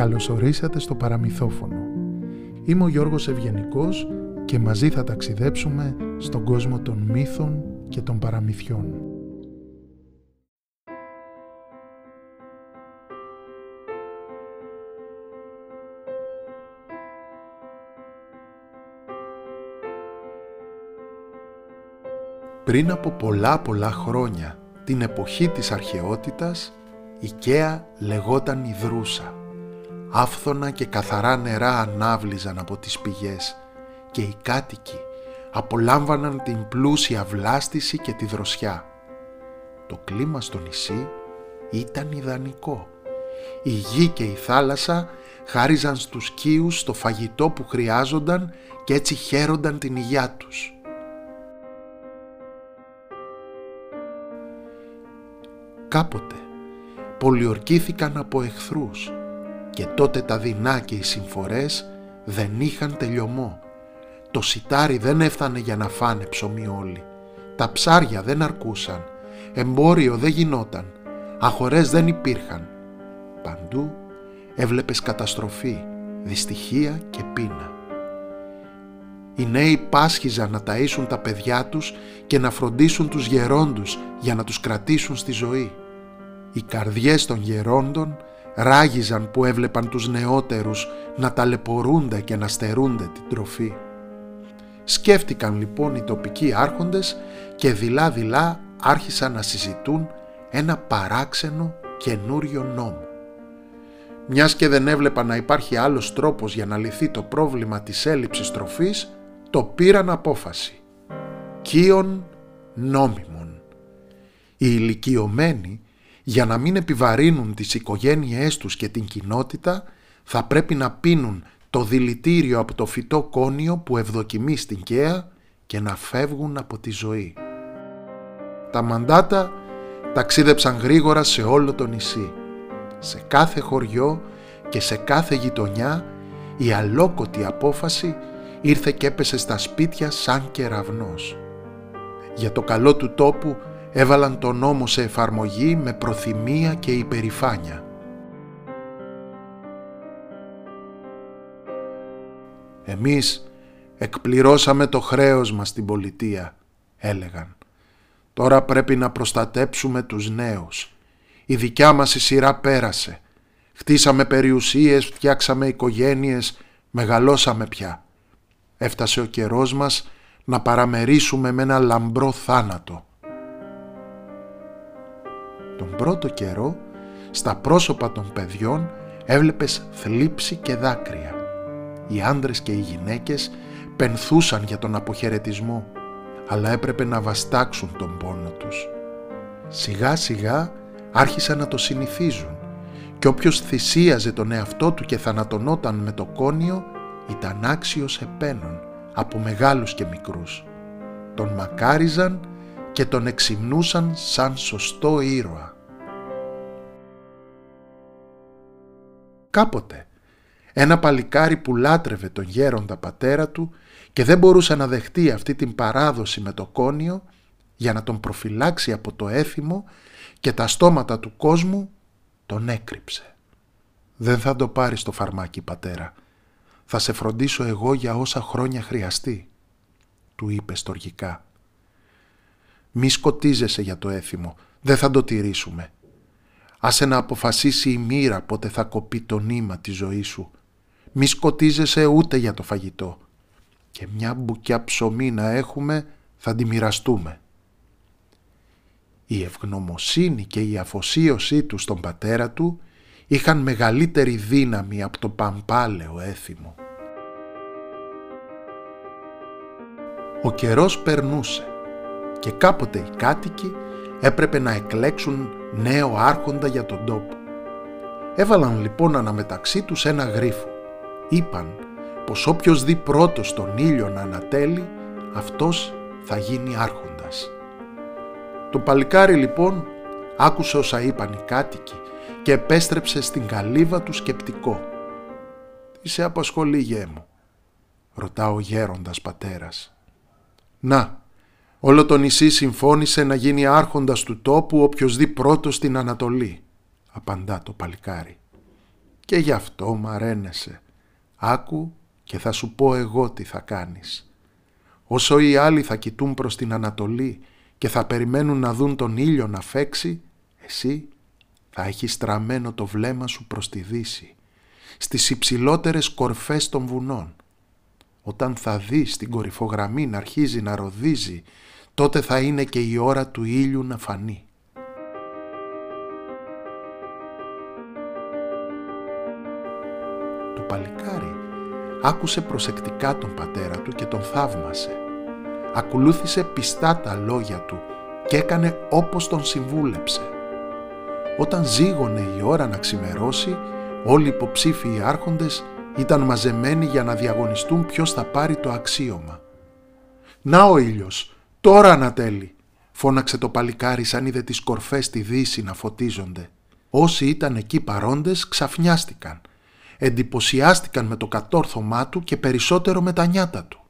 Καλωσορίσατε στο παραμυθόφωνο. Είμαι ο Γιώργος Ευγενικός και μαζί θα ταξιδέψουμε στον κόσμο των μύθων και των παραμυθιών. Πριν από πολλά πολλά χρόνια, την εποχή της αρχαιότητας, η Καία λεγόταν Ιδρούσα. Άφθονα και καθαρά νερά ανάβλιζαν από τις πηγές και οι κάτοικοι απολάμβαναν την πλούσια βλάστηση και τη δροσιά. Το κλίμα στο νησί ήταν ιδανικό. Η γη και η θάλασσα χάριζαν στους κίους το φαγητό που χρειάζονταν και έτσι χαίρονταν την υγειά τους. Κάποτε πολιορκήθηκαν από εχθρούς και τότε τα δεινά και οι συμφορές δεν είχαν τελειωμό. Το σιτάρι δεν έφτανε για να φάνε ψωμί όλοι. Τα ψάρια δεν αρκούσαν. Εμπόριο δεν γινόταν. Αγορές δεν υπήρχαν. Παντού έβλεπες καταστροφή, δυστυχία και πείνα. Οι νέοι πάσχιζαν να ταΐσουν τα παιδιά τους και να φροντίσουν τους γερόντους για να τους κρατήσουν στη ζωή. Οι καρδιές των γερόντων ράγιζαν που έβλεπαν τους νεότερους να ταλαιπωρούνται και να στερούνται την τροφή. Σκέφτηκαν λοιπόν οι τοπικοί άρχοντες και δειλά-δειλά άρχισαν να συζητούν ένα παράξενο καινούριο νόμο. Μιας και δεν έβλεπαν να υπάρχει άλλος τρόπος για να λυθεί το πρόβλημα της έλλειψης τροφής, το πήραν απόφαση. Κίον νόμιμον. Οι ηλικιωμένοι για να μην επιβαρύνουν τις οικογένειές τους και την κοινότητα θα πρέπει να πίνουν το δηλητήριο από το φυτό κόνιο που ευδοκιμεί στην Καία και να φεύγουν από τη ζωή. Τα μαντάτα ταξίδεψαν γρήγορα σε όλο το νησί. Σε κάθε χωριό και σε κάθε γειτονιά η αλόκοτη απόφαση ήρθε και έπεσε στα σπίτια σαν κεραυνός. Για το καλό του τόπου έβαλαν τον νόμο σε εφαρμογή με προθυμία και υπερηφάνεια. Εμείς εκπληρώσαμε το χρέος μας στην πολιτεία, έλεγαν. Τώρα πρέπει να προστατέψουμε τους νέους. Η δικιά μας η σειρά πέρασε. Χτίσαμε περιουσίες, φτιάξαμε οικογένειες, μεγαλώσαμε πια. Έφτασε ο καιρός μας να παραμερίσουμε με ένα λαμπρό θάνατο. Τον πρώτο καιρό, στα πρόσωπα των παιδιών έβλεπες θλίψη και δάκρυα. Οι άντρες και οι γυναίκες πενθούσαν για τον αποχαιρετισμό, αλλά έπρεπε να βαστάξουν τον πόνο τους. Σιγά σιγά άρχισαν να το συνηθίζουν και όποιος θυσίαζε τον εαυτό του και θανατωνόταν με το κόνιο ήταν άξιος επένων από μεγάλους και μικρούς. Τον μακάριζαν και τον εξυμνούσαν σαν σωστό ήρωα. Κάποτε ένα παλικάρι που λάτρευε τον γέροντα πατέρα του και δεν μπορούσε να δεχτεί αυτή την παράδοση με το κόνιο για να τον προφυλάξει από το έθιμο και τα στόματα του κόσμου τον έκρυψε. «Δεν θα το πάρεις το φαρμάκι πατέρα. Θα σε φροντίσω εγώ για όσα χρόνια χρειαστεί», του είπε στοργικά. «Μη σκοτίζεσαι για το έθιμο, δεν θα το τηρήσουμε. Άσε να αποφασίσει η μοίρα πότε θα κοπεί το νήμα της ζωής σου. Μη σκοτίζεσαι ούτε για το φαγητό. Και μια μπουκιά ψωμί να έχουμε θα τη μοιραστούμε. Η ευγνωμοσύνη και η αφοσίωσή του στον πατέρα του είχαν μεγαλύτερη δύναμη από το παμπάλαιο έθιμο. Ο καιρός περνούσε και κάποτε οι κάτοικοι έπρεπε να εκλέξουν νέο άρχοντα για τον τόπο. Έβαλαν λοιπόν αναμεταξύ τους ένα γρίφο. Είπαν πως όποιος δει πρώτος τον ήλιο να ανατέλει, αυτός θα γίνει άρχοντας. Το παλικάρι λοιπόν άκουσε όσα είπαν οι κάτοικοι και επέστρεψε στην καλύβα του σκεπτικό. «Τι σε απασχολεί γέ μου» ρωτά ο γέροντας πατέρας. «Να, Όλο το νησί συμφώνησε να γίνει άρχοντας του τόπου όποιος δει πρώτος στην Ανατολή, απαντά το παλικάρι. και γι' αυτό μαραίνεσαι. Άκου και θα σου πω εγώ τι θα κάνεις. Όσο οι άλλοι θα κοιτούν προς την Ανατολή και θα περιμένουν να δουν τον ήλιο να φέξει, εσύ θα έχεις στραμμένο το βλέμμα σου προς τη δύση, στις υψηλότερες κορφές των βουνών. Όταν θα δεις την κορυφογραμμή να αρχίζει να ροδίζει, τότε θα είναι και η ώρα του ήλιου να φανεί. Το παλικάρι άκουσε προσεκτικά τον πατέρα του και τον θαύμασε. Ακολούθησε πιστά τα λόγια του και έκανε όπως τον συμβούλεψε. Όταν ζήγωνε η ώρα να ξημερώσει, όλοι οι υποψήφιοι άρχοντες ήταν μαζεμένοι για να διαγωνιστούν ποιος θα πάρει το αξίωμα. «Να ο ήλιος, τώρα ανατέλει», φώναξε το παλικάρι σαν είδε τις κορφές στη δύση να φωτίζονται. Όσοι ήταν εκεί παρόντες ξαφνιάστηκαν. Εντυπωσιάστηκαν με το κατόρθωμά του και περισσότερο με τα νιάτα του.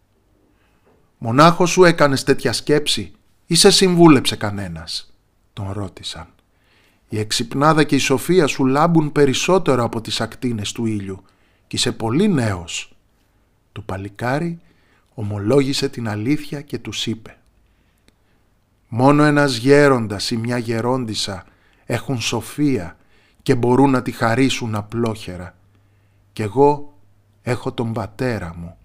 «Μονάχος σου έκανες τέτοια σκέψη ή σε συμβούλεψε κανένας» τον ρώτησαν. Η εξυπνάδα και η σοφία σου λάμπουν περισσότερο από τις ακτίνες του ήλιου και είσαι πολύ νέος. Το παλικάρι ομολόγησε την αλήθεια και τους είπε «Μόνο ένας γέροντας ή μια γερόντισα έχουν σοφία και μπορούν να τη χαρίσουν απλόχερα. Κι εγώ έχω τον πατέρα μου.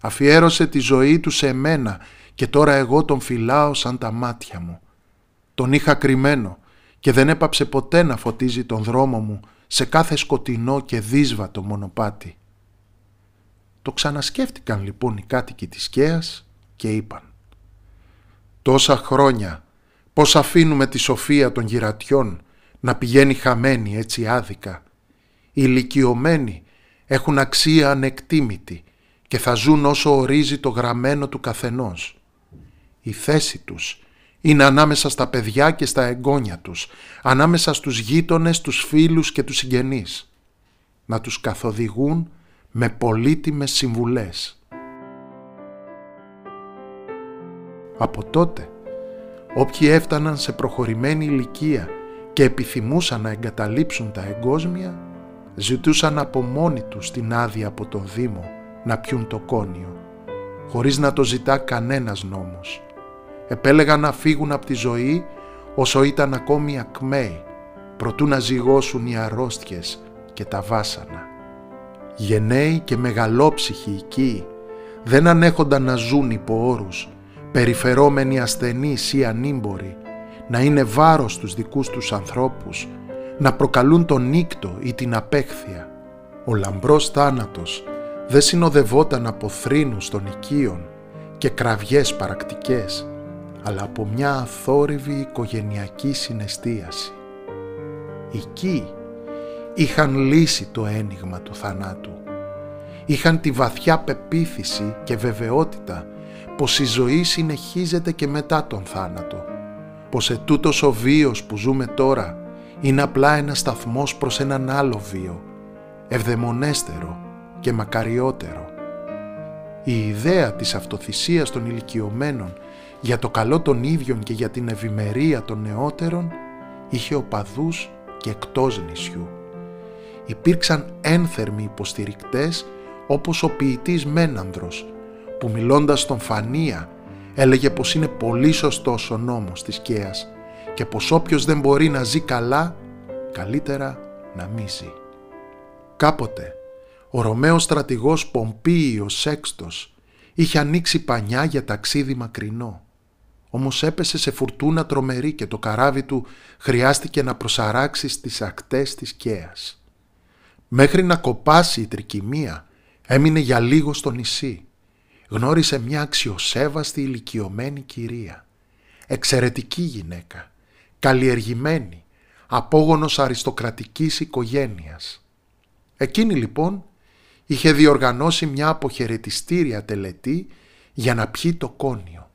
Αφιέρωσε τη ζωή του σε μένα και τώρα εγώ τον φυλάω σαν τα μάτια μου. Τον είχα κρυμμένο και δεν έπαψε ποτέ να φωτίζει τον δρόμο μου σε κάθε σκοτεινό και δύσβατο μονοπάτι. Το ξανασκέφτηκαν λοιπόν οι κάτοικοι της Σκέας και είπαν «Τόσα χρόνια πώς αφήνουμε τη σοφία των γυρατιών να πηγαίνει χαμένη έτσι άδικα. Οι ηλικιωμένοι έχουν αξία ανεκτήμητη και θα ζουν όσο ορίζει το γραμμένο του καθενός. Η θέση τους είναι ανάμεσα στα παιδιά και στα εγγόνια τους, ανάμεσα στους γείτονες, τους φίλους και τους συγγενείς. Να τους καθοδηγούν με πολύτιμες συμβουλές. Από τότε, όποιοι έφταναν σε προχωρημένη ηλικία και επιθυμούσαν να εγκαταλείψουν τα εγκόσμια, ζητούσαν από μόνοι τους την άδεια από τον Δήμο να πιούν το κόνιο, χωρίς να το ζητά κανένας νόμος επέλεγαν να φύγουν από τη ζωή όσο ήταν ακόμη ακμαίοι, προτού να ζυγώσουν οι αρρώστιες και τα βάσανα. Γενναίοι και μεγαλόψυχοι οικοί δεν ανέχονταν να ζουν υπό όρους, περιφερόμενοι ασθενείς ή ανήμποροι, να είναι βάρος στους δικούς τους ανθρώπους, να προκαλούν τον νύκτο ή την απέχθεια. Ο λαμπρός θάνατος δεν συνοδευόταν από θρήνους των οικείων και κραυγές παρακτικές, αλλά από μια αθόρυβη οικογενειακή συναισθίαση. Εκεί είχαν λύσει το ένιγμα του θανάτου. Είχαν τη βαθιά πεποίθηση και βεβαιότητα πως η ζωή συνεχίζεται και μετά τον θάνατο. Πως ετούτος ο βίος που ζούμε τώρα είναι απλά ένα σταθμός προς έναν άλλο βίο, ευδαιμονέστερο και μακαριότερο. Η ιδέα της αυτοθυσίας των ηλικιωμένων για το καλό των ίδιων και για την ευημερία των νεότερων είχε οπαδούς και εκτός νησιού. Υπήρξαν ένθερμοι υποστηρικτές όπως ο ποιητής Μένανδρος που μιλώντας στον Φανία έλεγε πως είναι πολύ σωστός ο νόμος της Κέας και πως όποιος δεν μπορεί να ζει καλά, καλύτερα να μη ζει. Κάποτε, ο Ρωμαίος στρατηγός Πομπίιος Σέξτος είχε ανοίξει πανιά για ταξίδι μακρινό όμως έπεσε σε φουρτούνα τρομερή και το καράβι του χρειάστηκε να προσαράξει στις ακτές της Κέας. Μέχρι να κοπάσει η τρικυμία έμεινε για λίγο στο νησί. Γνώρισε μια αξιοσέβαστη ηλικιωμένη κυρία. Εξαιρετική γυναίκα, καλλιεργημένη, απόγονος αριστοκρατικής οικογένειας. Εκείνη λοιπόν είχε διοργανώσει μια αποχαιρετιστήρια τελετή για να πιει το κόνιο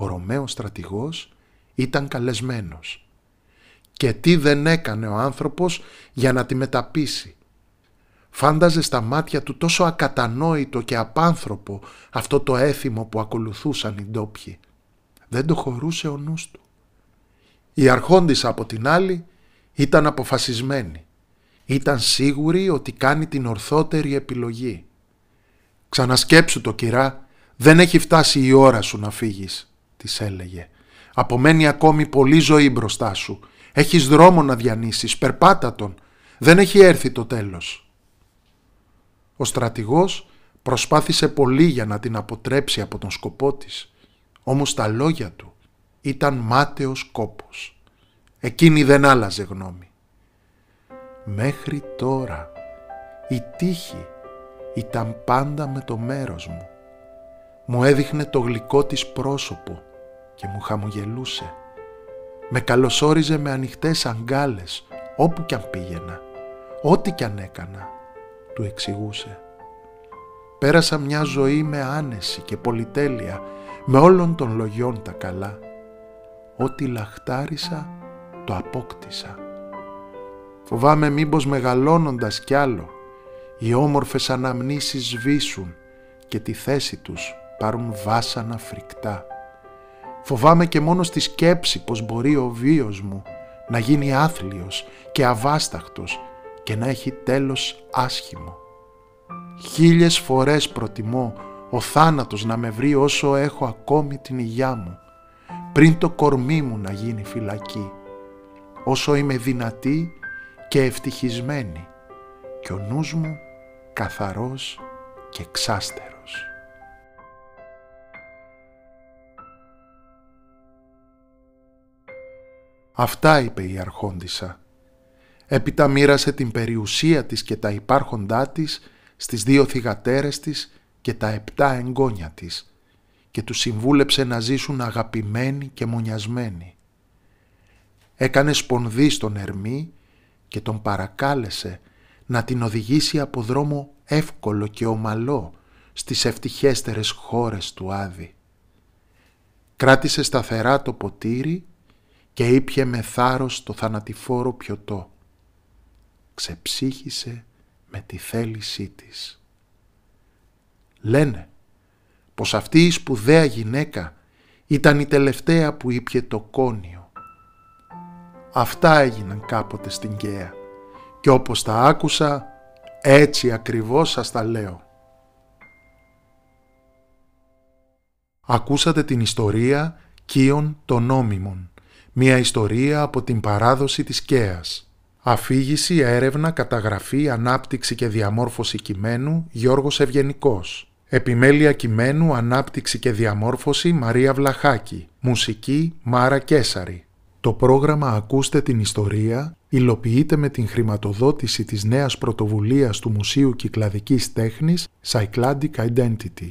ο Ρωμαίος στρατηγός ήταν καλεσμένος. Και τι δεν έκανε ο άνθρωπος για να τη μεταπίσει; Φάνταζε στα μάτια του τόσο ακατανόητο και απάνθρωπο αυτό το έθιμο που ακολουθούσαν οι ντόπιοι. Δεν το χωρούσε ο νους του. Η αρχόντισσα από την άλλη ήταν αποφασισμένη. Ήταν σίγουρη ότι κάνει την ορθότερη επιλογή. «Ξανασκέψου το κυρά, δεν έχει φτάσει η ώρα σου να φύγεις», της έλεγε. «Απομένει ακόμη πολλή ζωή μπροστά σου. Έχεις δρόμο να διανύσεις, περπάτα τον. Δεν έχει έρθει το τέλος». Ο στρατηγός προσπάθησε πολύ για να την αποτρέψει από τον σκοπό της, όμως τα λόγια του ήταν μάταιος κόπος. Εκείνη δεν άλλαζε γνώμη. Μέχρι τώρα η τύχη ήταν πάντα με το μέρος μου. Μου έδειχνε το γλυκό της πρόσωπο και μου χαμογελούσε. Με καλωσόριζε με ανοιχτές αγκάλες όπου κι αν πήγαινα, ό,τι κι αν έκανα, του εξηγούσε. Πέρασα μια ζωή με άνεση και πολυτέλεια, με όλων των λογιών τα καλά. Ό,τι λαχτάρισα, το απόκτησα. Φοβάμαι μήπως μεγαλώνοντας κι άλλο, οι όμορφες αναμνήσεις σβήσουν και τη θέση τους πάρουν βάσανα φρικτά. Φοβάμαι και μόνο στη σκέψη πως μπορεί ο βίος μου να γίνει άθλιος και αβάσταχτος και να έχει τέλος άσχημο. Χίλιες φορές προτιμώ ο θάνατος να με βρει όσο έχω ακόμη την υγειά μου, πριν το κορμί μου να γίνει φυλακή, όσο είμαι δυνατή και ευτυχισμένη και ο νους μου καθαρός και ξάστερος. Αυτά είπε η Αρχόντισσα. Έπειτα μοίρασε την περιουσία της και τα υπάρχοντά της στις δύο θυγατέρες της και τα επτά εγγόνια της και τους συμβούλεψε να ζήσουν αγαπημένοι και μονιασμένοι. Έκανε σπονδί στον Ερμή και τον παρακάλεσε να την οδηγήσει από δρόμο εύκολο και ομαλό στις ευτυχέστερες χώρες του Άδη. Κράτησε σταθερά το ποτήρι και ήπια με θάρρος το θανατηφόρο πιωτό. Ξεψύχησε με τη θέλησή της. Λένε πως αυτή η σπουδαία γυναίκα ήταν η τελευταία που ήπιε το κόνιο. Αυτά έγιναν κάποτε στην Καία και όπως τα άκουσα έτσι ακριβώς σας τα λέω. Ακούσατε την ιστορία Κίων των Νόμιμων, μια ιστορία από την παράδοση της Κέας. Αφήγηση, έρευνα, καταγραφή, ανάπτυξη και διαμόρφωση κειμένου Γιώργος Ευγενικός. Επιμέλεια κειμένου, ανάπτυξη και διαμόρφωση Μαρία Βλαχάκη. Μουσική Μάρα Κέσαρη. Το πρόγραμμα «Ακούστε την ιστορία» υλοποιείται με την χρηματοδότηση της νέας πρωτοβουλίας του Μουσείου Κυκλαδικής Τέχνης Cycladic Identity.